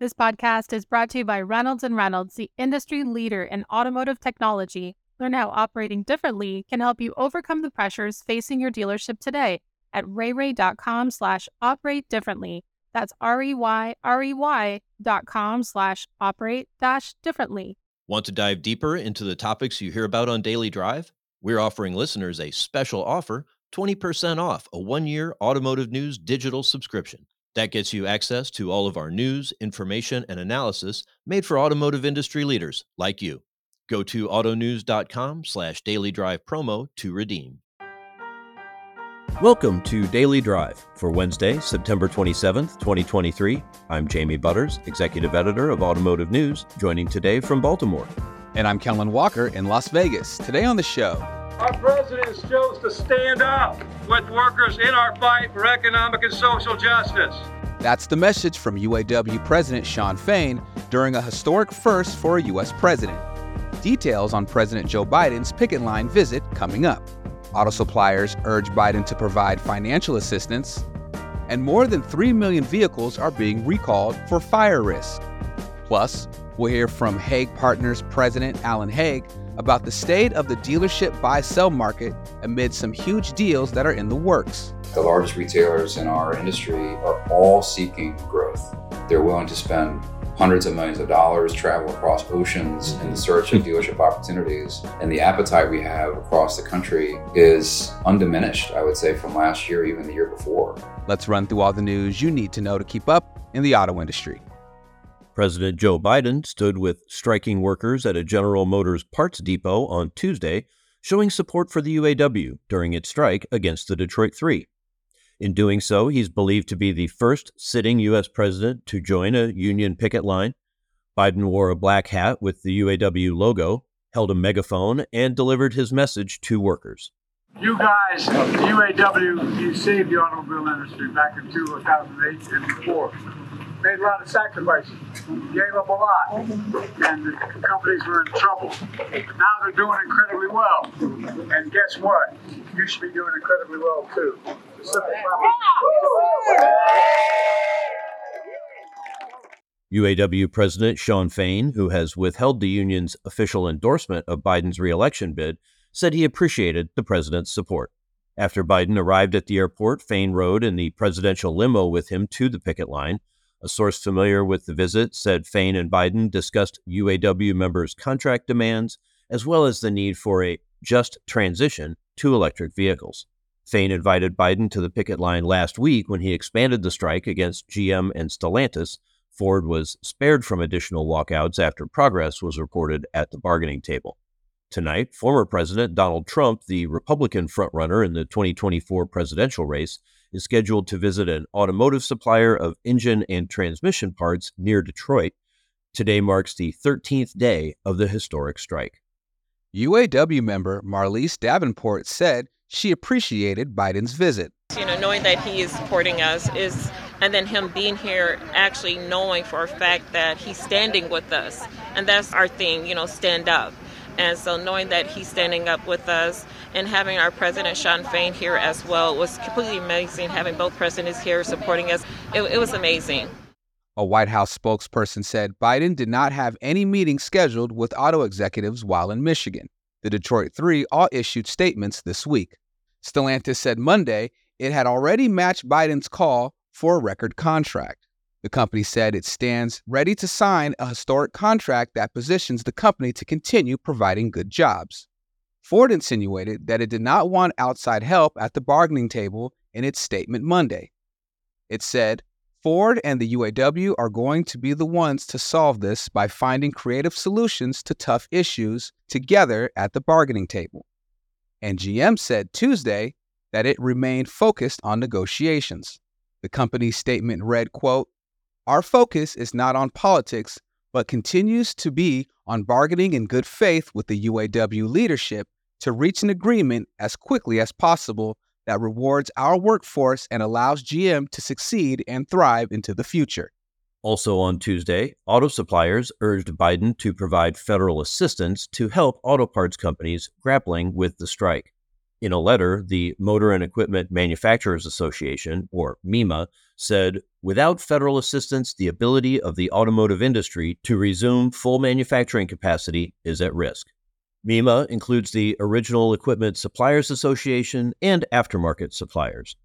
This podcast is brought to you by Reynolds and Reynolds, the industry leader in automotive technology. Learn how operating differently can help you overcome the pressures facing your dealership today at reyrey.com slash operate differently. That's R-E-Y-R-E-Y dot com slash operate dash differently. Want to dive deeper into the topics you hear about on Daily Drive? We're offering listeners a special offer, 20% off a one-year automotive news digital subscription. That gets you access to all of our news, information, and analysis made for automotive industry leaders like you. Go to autonews.com slash daily drive promo to redeem. Welcome to Daily Drive for Wednesday, September 27th, 2023. I'm Jamie Butters, Executive Editor of Automotive News, joining today from Baltimore. And I'm Kellen Walker in Las Vegas. Today on the show, our president chose to stand up with workers in our fight for economic and social justice. That's the message from UAW President Shawn Fain during a historic first for a U.S. president. Details on President Joe Biden's picket line visit coming up. Auto suppliers urge Biden to provide financial assistance. And more than 3 million vehicles are being recalled for fire risk. Plus, we'll hear from Haig Partners President Alan Haig about the state of the dealership buy sell market amid some huge deals that are in the works. The largest retailers in our industry are all seeking growth. They're willing to spend hundreds of millions of dollars, travel across oceans in the search of dealership opportunities. And the appetite we have across the country is undiminished, I would say, from last year, even the year before. Let's run through all the news you need to know to keep up in the auto industry. President Joe Biden stood with striking workers at a General Motors parts depot on Tuesday, showing support for the UAW during its strike against the Detroit Three. In doing so, he's believed to be the first sitting U.S. president to join a union picket line. Biden wore a black hat with the UAW logo, held a megaphone, and delivered his message to workers. You guys, the UAW, you saved the automobile industry back in 2008 and before made a lot of sacrifices, gave up a lot, and the companies were in trouble. Now they're doing incredibly well. And guess what? You should be doing incredibly well too. UAW President Shawn Fain, who has withheld the union's official endorsement of Biden's reelection bid, said he appreciated the president's support. After Biden arrived at the airport, Fain rode in the presidential limo with him to the picket line. A source familiar with the visit said Fain and Biden discussed UAW members' contract demands, as well as the need for a just transition to electric vehicles. Fain invited Biden to the picket line last week when he expanded the strike against GM and Stellantis. Ford was spared from additional walkouts after progress was reported at the bargaining table. Tonight, former President Donald Trump, the Republican frontrunner in the 2024 presidential race, is scheduled to visit an automotive supplier of engine and transmission parts near Detroit. Today marks the 13th day of the historic strike. UAW member Marlise Davenport said she appreciated Biden's visit. You know, knowing that he is supporting us is, and then him being here, actually knowing for a fact that he's standing with us. And that's our thing, you know, stand up. And so knowing that he's standing up with us and having our president Shawn Fain here as well was completely amazing. Having both presidents here supporting us, it, it was amazing. A White House spokesperson said Biden did not have any meetings scheduled with auto executives while in Michigan. The Detroit Three all issued statements this week. Stellantis said Monday it had already matched Biden's call for a record contract. The company said it stands ready to sign a historic contract that positions the company to continue providing good jobs. Ford insinuated that it did not want outside help at the bargaining table in its statement Monday. It said, Ford and the UAW are going to be the ones to solve this by finding creative solutions to tough issues together at the bargaining table. And GM said Tuesday that it remained focused on negotiations. The company's statement read, quote, our focus is not on politics, but continues to be on bargaining in good faith with the UAW leadership to reach an agreement as quickly as possible that rewards our workforce and allows GM to succeed and thrive into the future. Also on Tuesday, auto suppliers urged Biden to provide federal assistance to help auto parts companies grappling with the strike. In a letter, the Motor and Equipment Manufacturers Association, or MEMA, said without federal assistance, the ability of the automotive industry to resume full manufacturing capacity is at risk. MEMA includes the Original Equipment Suppliers Association and aftermarket suppliers.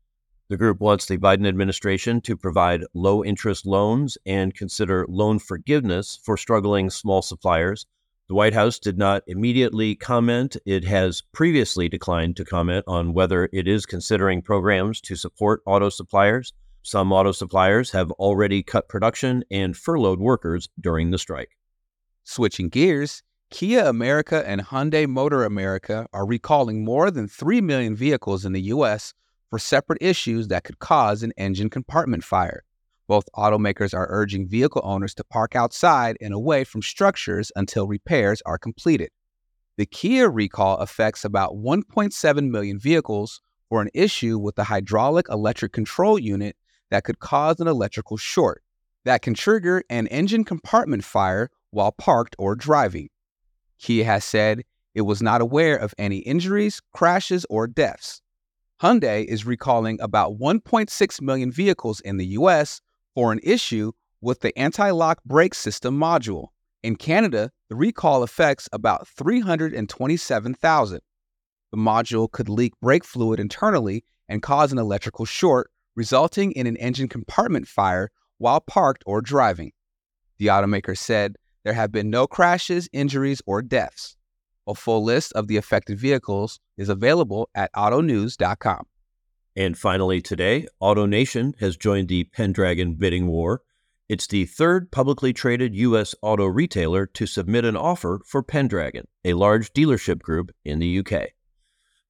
The group wants the Biden administration to provide low interest loans and consider loan forgiveness for struggling small suppliers the White House did not immediately comment. It has previously declined to comment on whether it is considering programs to support auto suppliers. Some auto suppliers have already cut production and furloughed workers during the strike. Switching gears, Kia America and Hyundai Motor America are recalling more than 3 million vehicles in the U.S. for separate issues that could cause an engine compartment fire. Both automakers are urging vehicle owners to park outside and away from structures until repairs are completed. The Kia recall affects about 1.7 million vehicles for an issue with the hydraulic electric control unit that could cause an electrical short that can trigger an engine compartment fire while parked or driving. Kia has said it was not aware of any injuries, crashes, or deaths. Hyundai is recalling about 1.6 million vehicles in the US for an issue with the anti lock brake system module. In Canada, the recall affects about 327,000. The module could leak brake fluid internally and cause an electrical short, resulting in an engine compartment fire while parked or driving. The automaker said there have been no crashes, injuries, or deaths. A full list of the affected vehicles is available at autonews.com. And finally, today, AutoNation has joined the Pendragon bidding war. It's the third publicly traded U.S. auto retailer to submit an offer for Pendragon, a large dealership group in the UK.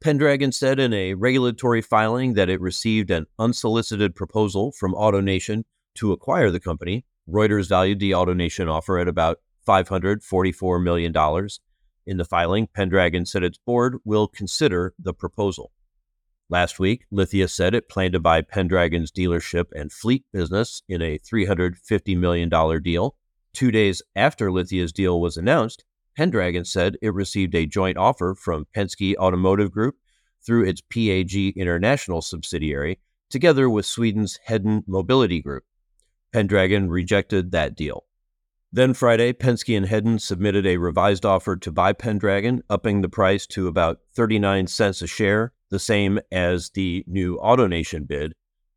Pendragon said in a regulatory filing that it received an unsolicited proposal from AutoNation to acquire the company. Reuters valued the AutoNation offer at about $544 million. In the filing, Pendragon said its board will consider the proposal. Last week, Lithia said it planned to buy Pendragon's dealership and fleet business in a $350 million deal. Two days after Lithia's deal was announced, Pendragon said it received a joint offer from Penske Automotive Group through its PAG International subsidiary, together with Sweden's Hedin Mobility Group. Pendragon rejected that deal. Then Friday, Penske and Hedin submitted a revised offer to buy Pendragon, upping the price to about 39 cents a share the same as the new AutoNation bid,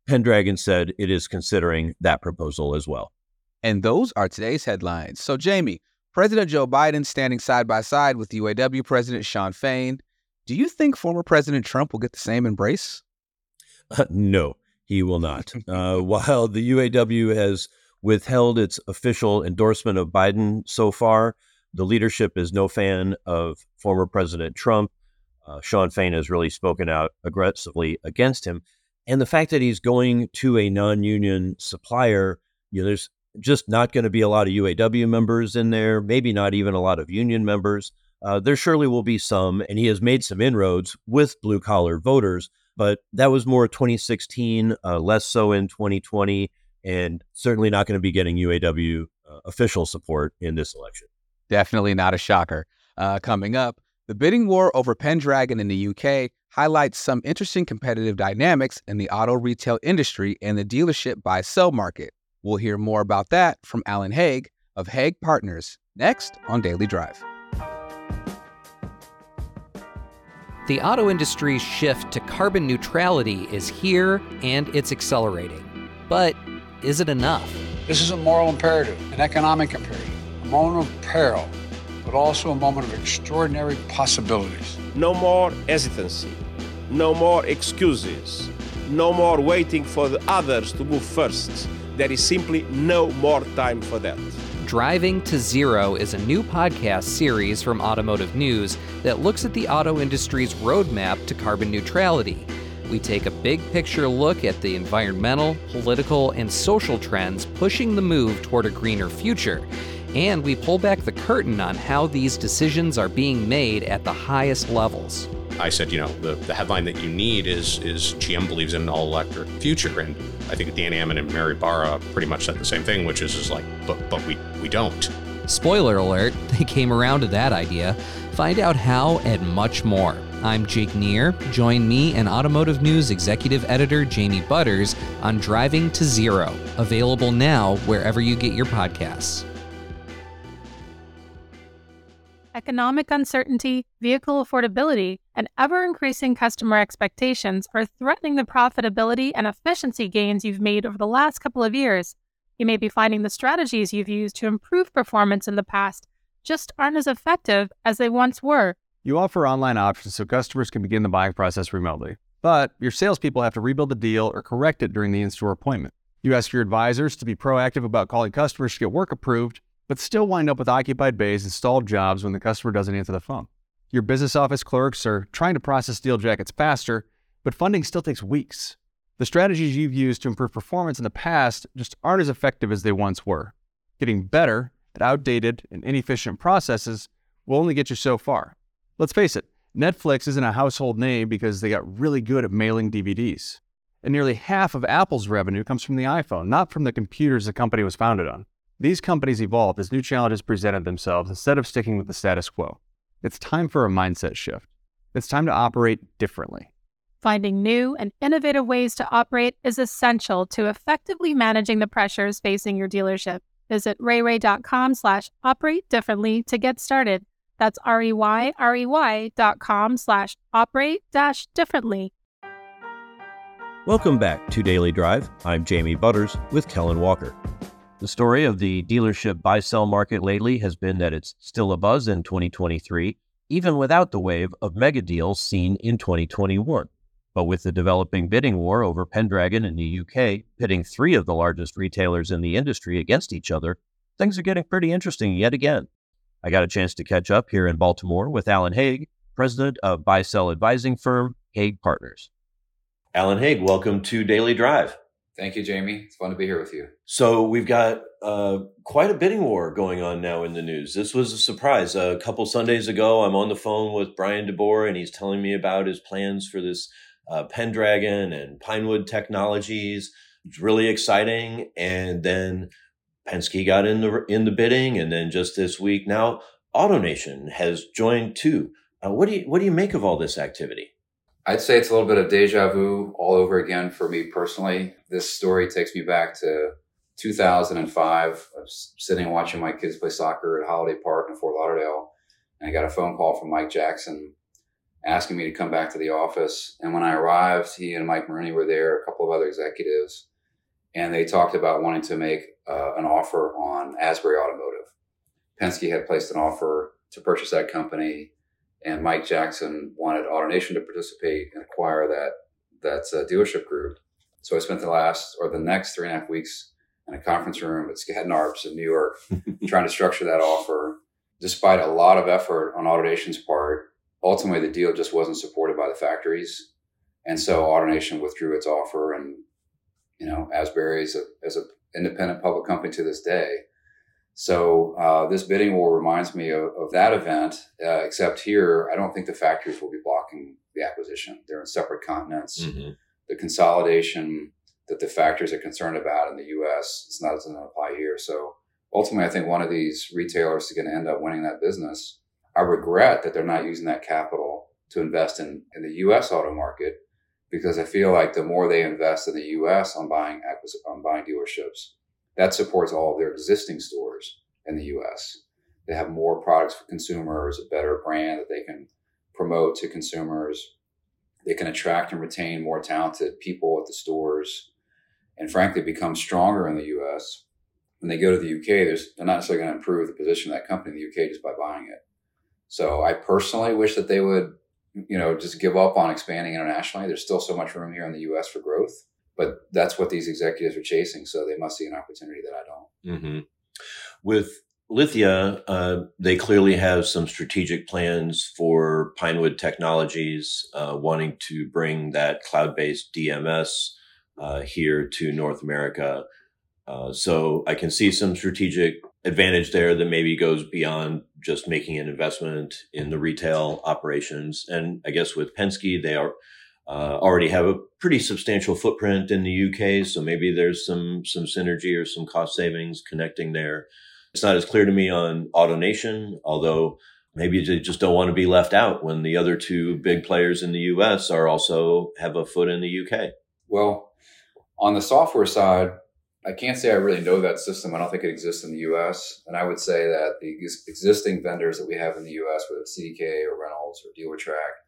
Pendragon said it is considering that proposal as well. And those are today's headlines. So, Jamie, President Joe Biden standing side by side with UAW President Shawn Fain. Do you think former President Trump will get the same embrace? Uh, no, he will not. uh, while the UAW has withheld its official endorsement of Biden so far, the leadership is no fan of former President Trump uh, Shawn Fain has really spoken out aggressively against him. And the fact that he's going to a non union supplier, you know, there's just not going to be a lot of UAW members in there, maybe not even a lot of union members. Uh, there surely will be some, and he has made some inroads with blue collar voters, but that was more 2016, uh, less so in 2020, and certainly not going to be getting UAW uh, official support in this election. Definitely not a shocker. Uh, coming up, the bidding war over Pendragon in the UK highlights some interesting competitive dynamics in the auto retail industry and the dealership buy sell market. We'll hear more about that from Alan Haig of Haig Partners next on Daily Drive. The auto industry's shift to carbon neutrality is here and it's accelerating. But is it enough? This is a moral imperative, an economic imperative, a moment of peril but also a moment of extraordinary possibilities. No more hesitancy, no more excuses, no more waiting for the others to move first. There is simply no more time for that. Driving to Zero is a new podcast series from Automotive News that looks at the auto industry's roadmap to carbon neutrality. We take a big picture look at the environmental, political, and social trends pushing the move toward a greener future and we pull back the curtain on how these decisions are being made at the highest levels. I said, you know, the, the headline that you need is is GM believes in an all electric future, and I think Dan Ammann and Mary Barra pretty much said the same thing, which is is like, but but we we don't. Spoiler alert: they came around to that idea. Find out how and much more I'm Jake Neer. Join me and Automotive News Executive Editor Jamie Butters on Driving to Zero, available now wherever you get your podcasts. Economic uncertainty, vehicle affordability, and ever increasing customer expectations are threatening the profitability and efficiency gains you've made over the last couple of years. You may be finding the strategies you've used to improve performance in the past just aren't as effective as they once were. You offer online options so customers can begin the buying process remotely, but your salespeople have to rebuild the deal or correct it during the in store appointment. You ask your advisors to be proactive about calling customers to get work approved, but still wind up with occupied bays and stalled jobs when the customer doesn't answer the phone. Your business office clerks are trying to process deal jackets faster, but funding still takes weeks. The strategies you've used to improve performance in the past just aren't as effective as they once were. Getting better at outdated and inefficient processes will only get you so far. Let's face it, Netflix isn't a household name because they got really good at mailing DVDs. And nearly half of Apple's revenue comes from the iPhone, not from the computers the company was founded on. These companies evolved as new challenges presented themselves instead of sticking with the status quo. It's time for a mindset shift. It's time to operate differently. Finding new and innovative ways to operate is essential to effectively managing the pressures facing your dealership. Visit reyrey.com slash operate differently to get started. That's R-E-Y-R-E-Y dot com slash operate dash differently. Welcome back to Daily Drive. I'm Jamie Butters with Kellen Walker. The story of the dealership buy sell market lately has been that it's still a buzz in 2023, even without the wave of mega deals seen in 2021. But with the developing bidding war over Pendragon in the UK pitting three of the largest retailers in the industry against each other, things are getting pretty interesting yet again. I got a chance to catch up here in Baltimore with Alan Haig, president of buy sell advising firm Haig Partners. Alan Haig, welcome to Daily Drive. Thank you, Jamie. It's fun to be here with you. So we've got uh, quite a bidding war going on now in the news. This was a surprise. A couple Sundays ago, I'm on the phone with Bryan DeBoer, and he's telling me about his plans for this uh, Pendragon and Pinewood Technologies. It's really exciting. And then Penske got in the in the bidding, and then just this week now, AutoNation has joined too. Uh, what do you what do you make of all this activity? I'd say it's a little bit of deja vu all over again for me personally. This story takes me back to 2005. I was sitting watching my kids play soccer at Holiday Park in Fort Lauderdale, and I got a phone call from Mike Jackson asking me to come back to the office. And when I arrived, he and Mike Maroone were there, a couple of other executives, and they talked about wanting to make uh, an offer on Asbury Automotive. Penske had placed an offer to purchase that company and Mike Jackson wanted AutoNation to participate and acquire that that uh, dealership group. So I spent the last or the next three and a half weeks in a conference room at Skadden Arps in New York, trying to structure that offer. Despite a lot of effort on AutoNation's part, ultimately the deal just wasn't supported by the factories, and so AutoNation withdrew its offer. And you know, Asbury is a as an independent public company to this day. So uh, this bidding war reminds me of, of that event, uh, except here, I don't think the factories will be blocking the acquisition. They're in separate continents. Mm-hmm. The consolidation that the factories are concerned about in the U.S. it's not doesn't apply here. So ultimately, I think one of these retailers is going to end up winning that business. I regret that they're not using that capital to invest in, in the U.S. auto market because I feel like the more they invest in the U.S. on buying on buying dealerships, that supports all of their existing stores in the US. They have more products for consumers, a better brand that they can promote to consumers. They can attract and retain more talented people at the stores and frankly become stronger in the US. When they go to the UK, they're not necessarily going to improve the position of that company in the UK just by buying it. So I personally wish that they would, you know, just give up on expanding internationally. There's still so much room here in the US for growth but that's what these executives are chasing. So they must see an opportunity that I don't. Mm-hmm. With Lithia, uh, they clearly have some strategic plans for Pinewood Technologies, uh, wanting to bring that cloud based DMS uh, here to North America. Uh, so I can see some strategic advantage there that maybe goes beyond just making an investment in the retail operations. And I guess with Penske, they are uh, already have a pretty substantial footprint in the UK, so maybe there's some some synergy or some cost savings connecting there. It's not as clear to me on AutoNation, although maybe they just don't want to be left out when the other two big players in the US are also have a foot in the UK. Well, on the software side, I can't say I really know that system. I don't think it exists in the US. And I would say that the ex- existing vendors that we have in the US, whether it's CDK or Reynolds or Dealertrack,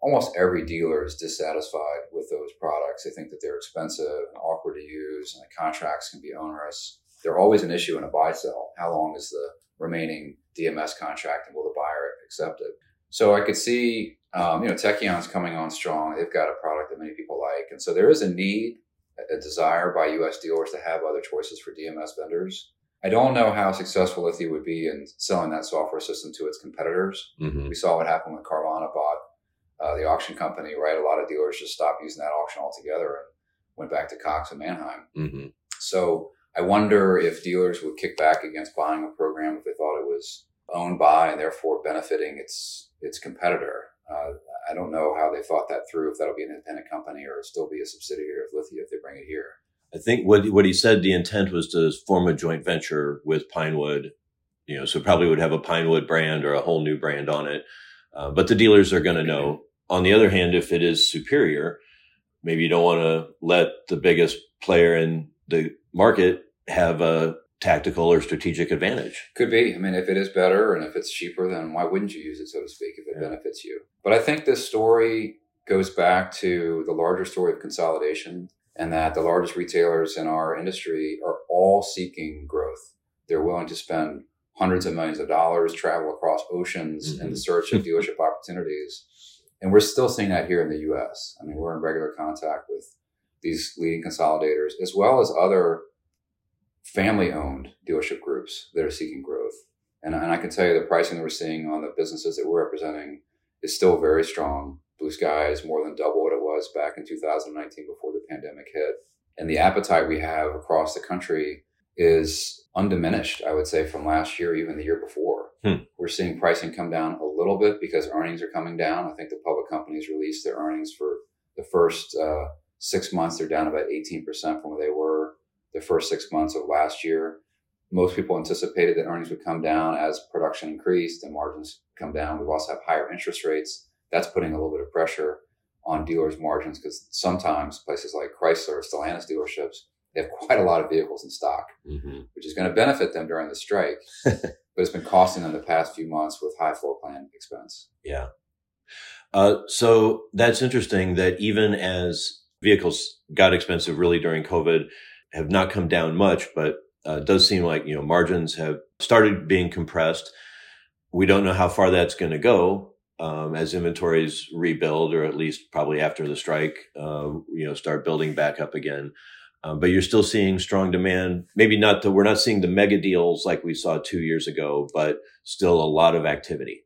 almost every dealer is dissatisfied with those products. They think that they're expensive and awkward to use, and the contracts can be onerous. They're always an issue in a buy sell. How long is the remaining DMS contract, and will the buyer accept it? So I could see, um, you know, Tekion's coming on strong. They've got a product that many people like, and so there is a need, a desire by U.S. dealers to have other choices for DMS vendors. I don't know how successful Lithia would be in selling that software system to its competitors. Mm-hmm. We saw what happened when Carvana bought uh, the auction company, right? A lot of dealers just stopped using that auction altogether and went back to Cox and Manheim. Mm-hmm. So I wonder if dealers would kick back against buying a program if they thought it was owned by and therefore benefiting its its competitor. Uh, I don't know how they thought that through. If that'll be an independent company or still be a subsidiary of Lithia if they bring it here. I think what what he said the intent was to form a joint venture with Pinewood, you know, so probably would have a Pinewood brand or a whole new brand on it. Uh, but the dealers are going to know. On the other hand, if it is superior, maybe you don't want to let the biggest player in the market have a tactical or strategic advantage. Could be. I mean, if it is better and if it's cheaper, then why wouldn't you use it, so to speak, if it Yeah. benefits you? But I think this story goes back to the larger story of consolidation and that the largest retailers in our industry are all seeking growth. They're willing to spend hundreds of millions of dollars, travel across oceans in mm-hmm. the search of dealership opportunities. And we're still seeing that here in the US. I mean, we're in regular contact with these leading consolidators, as well as other family owned dealership groups that are seeking growth. And, and I can tell you the pricing that we're seeing on the businesses that we're representing is still very strong. Blue Sky is more than double what it was back in 2019 before the pandemic hit. And the appetite we have across the country is undiminished, I would say, from last year, even the year before. Hmm. We're seeing pricing come down a little bit because earnings are coming down. I think the public companies released their earnings for the first uh, six months. They're down about 18% from where they were the first six months of last year. Most people anticipated that earnings would come down as production increased and margins come down. We also have higher interest rates. That's putting a little bit of pressure on dealers' margins because sometimes places like Chrysler or Stellantis dealerships they have quite a lot of vehicles in stock, Mm-hmm. which is going to benefit them during the strike, but it's been costing them the past few months with high floor plan expense. Yeah. Uh, so that's interesting that even as vehicles got expensive really during COVID, have not come down much, but uh, does seem like, you know, margins have started being compressed. We don't know how far that's going to go um, as inventories rebuild, or at least probably after the strike, uh, you know, start building back up again. Um, but you're still seeing strong demand. Maybe not the, we're not seeing the mega deals like we saw two years ago, but still a lot of activity.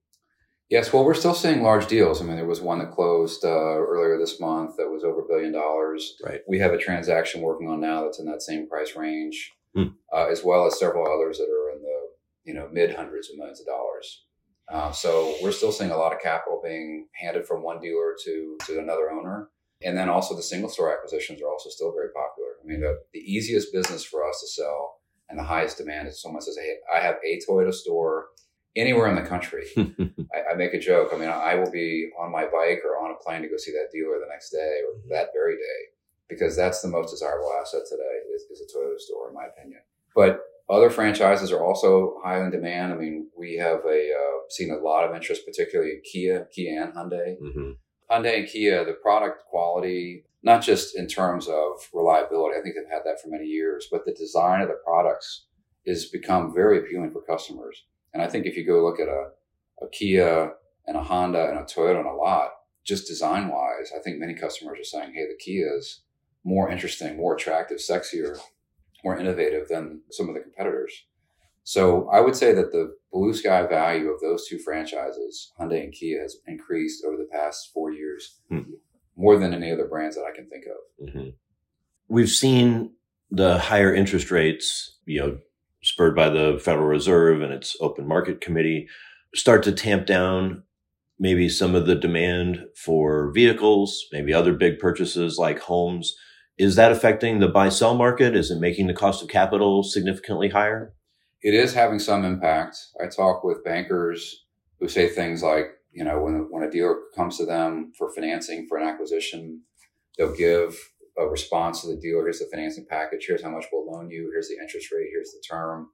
Yes, well, we're still seeing large deals. I mean, there was one that closed uh, earlier this month that was over a billion dollars. Right. We have a transaction working on now that's in that same price range, Hmm. uh, as well as several others that are in the you know mid hundreds of millions of dollars. Uh, so we're still seeing a lot of capital being handed from one dealer to to another owner, and then also the single store acquisitions are also still very popular. I mean, the, the easiest business for us to sell and the highest demand is someone says, "Hey, I have a Toyota store." Anywhere in the country, I, I make a joke. I mean, I will be on my bike or on a plane to go see that dealer the next day or that very day because that's the most desirable asset today is, is a Toyota store, in my opinion. But other franchises are also high in demand. I mean, we have a uh, seen a lot of interest, particularly in Kia, Kia and Hyundai. Mm-hmm. Hyundai and Kia, the product quality, not just in terms of reliability, I think they've had that for many years, but the design of the products has become very appealing for customers. And I think if you go look at a, a Kia and a Honda and a Toyota and a lot, just design wise, I think many customers are saying, hey, the Kia is more interesting, more attractive, sexier, more innovative than some of the competitors. So I would say that the blue sky value of those two franchises, Hyundai and Kia, has increased over the past four years Hmm. more than any other brands that I can think of. hmm We've seen the higher interest rates, you know, spurred by the Federal Reserve and its open market committee, start to tamp down maybe some of the demand for vehicles, maybe other big purchases like homes. Is that affecting the buy sell market? Is it making the cost of capital significantly higher? It is having some impact. I talk with bankers who say things like, you know, when, when a dealer comes to them for financing for an acquisition, they'll give a response to the dealer. Here's the financing package. Here's how much we'll loan you. Here's the interest rate. Here's the term.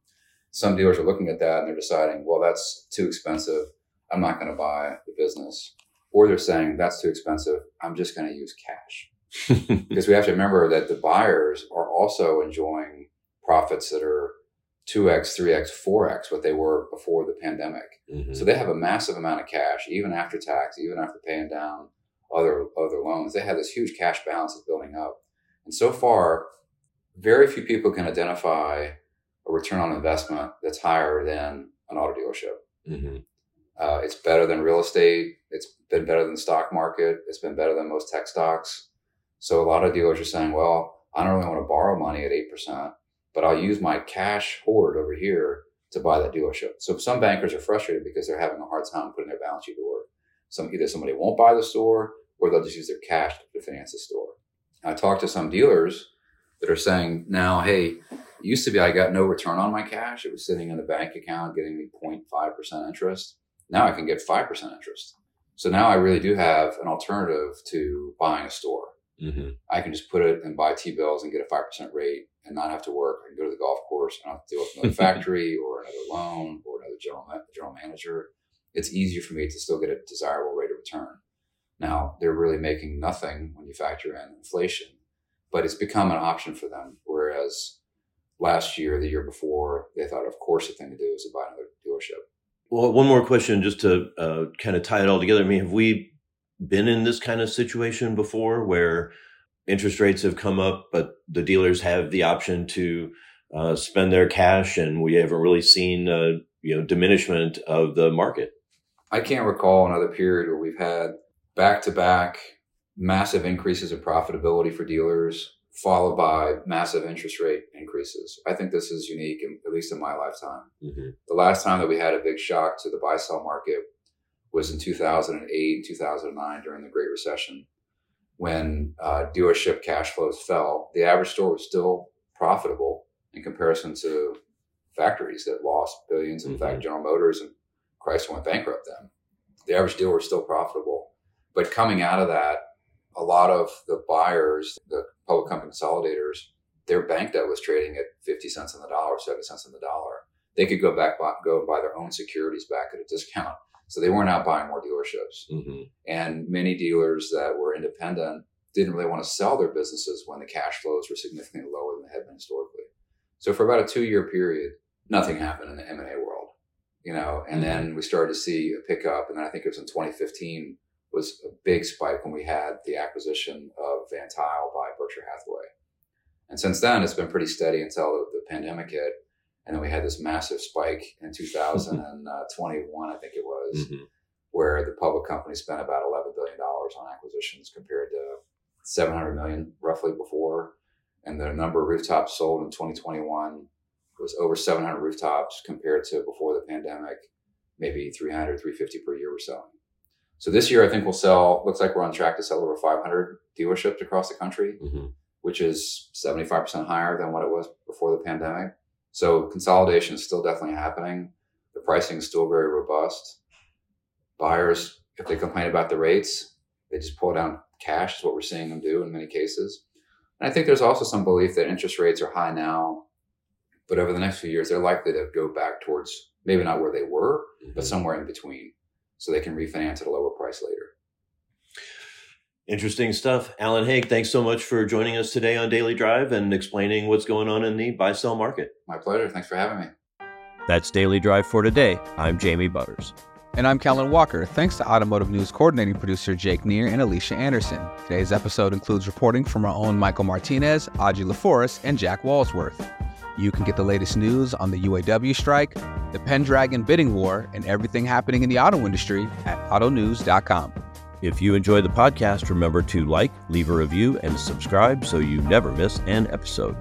Some dealers are looking at that and they're deciding, well, that's too expensive. I'm not going to buy the business. Or they're saying, that's too expensive. I'm just going to use cash. because we have to remember that the buyers are also enjoying profits that are 2x, 3x, 4x what they were before the pandemic. Mm-hmm. So they have a massive amount of cash, even after tax, even after paying down other other loans. They have this huge cash balance that's building up. And so far, very few people can identify a return on investment that's higher than an auto dealership. Mm-hmm. Uh, it's better than real estate. It's been better than the stock market. It's been better than most tech stocks. So a lot of dealers are saying, well, I don't really want to borrow money at 8%, but I'll use my cash hoard over here to buy that dealership. So some bankers are frustrated because they're having a hard time putting their balance sheet to work. Some either somebody won't buy the store or they'll just use their cash to finance the store. I talked to some dealers that are saying now, hey, used to be I got no return on my cash. It was sitting in the bank account getting me 0.5% interest. Now I can get 5% interest. So now I really do have an alternative to buying a store. Mm-hmm. I can just put it and buy T bills and get a 5% rate and not have to work. I can go to the golf course. Have to deal with another factory or another loan or another general, general manager. It's easier for me to still get a desirable rate of return. Now, they're really making nothing when you factor in inflation, but it's become an option for them. Whereas last year, the year before, they thought, of course, the thing to do is to buy another dealership. Well, one more question just to uh, kind of tie it all together. I mean, have we been in this kind of situation before where interest rates have come up, but the dealers have the option to uh, spend their cash, and we haven't really seen uh, you know diminishment of the market? I can't recall another period where we've had back to back massive increases in profitability for dealers, followed by massive interest rate increases. I think this is unique, in, at least in my lifetime. Mm-hmm. The last time that we had a big shock to the buy sell market was in 2008, 2009 during the Great Recession, when uh, dealership cash flows fell. The average store was still profitable in comparison to factories that lost 1000000000s mm-hmm. In fact, mm-hmm. General Motors and Chrysler went bankrupt then. The average dealer was still profitable. But coming out of that, a lot of the buyers, the public company consolidators, their bank debt was trading at 50 cents on the dollar, 70 cents on the dollar. They could go back, go and buy their own securities back at a discount. So they weren't out buying more dealerships. Mm-hmm. And many dealers that were independent didn't really want to sell their businesses when the cash flows were significantly lower than they had been historically. So for about a two year period, nothing happened in the M&A world, you know, and mm-hmm. then we started to see a pickup. And then I think it was in 2015 was a big spike when we had the acquisition of Van Tuyl by Berkshire Hathaway. And since then, it's been pretty steady until the pandemic hit. And then we had this massive spike in 2021, I think it was, mm-hmm. where the public company spent about $11 billion on acquisitions compared to 700 million roughly before. And the number of rooftops sold in 2021 was over 700 rooftops compared to before the pandemic, maybe 300, 350 per year we're selling. So this year, I think we'll sell. Looks like we're on track to sell over 500 dealerships across the country, mm-hmm. which is 75 percent higher than what it was before the pandemic. So consolidation is still definitely happening. The pricing is still very robust. Buyers, if they complain about the rates, they just pull down cash. Is what we're seeing them do in many cases. And I think there's also some belief that interest rates are high now, but over the next few years, they're likely to go back towards maybe not where they were, mm-hmm. but somewhere in between so they can refinance at a lower price later. Interesting stuff. Alan Haig, thanks so much for joining us today on Daily Drive and explaining what's going on in the buy sell market. My pleasure. Thanks for having me. That's Daily Drive for today. I'm Jamie Butters. And I'm Kellen Walker. Thanks to Automotive News coordinating producer Jake Neer and Alicia Anderson. Today's episode includes reporting from our own Michael Martinez, Audrey LaForest, and Jack Walsworth. You can get the latest news on the UAW strike, the Pendragon bidding war, and everything happening in the auto industry at autonews.com. If you enjoy the podcast, remember to like, leave a review, and subscribe so you never miss an episode.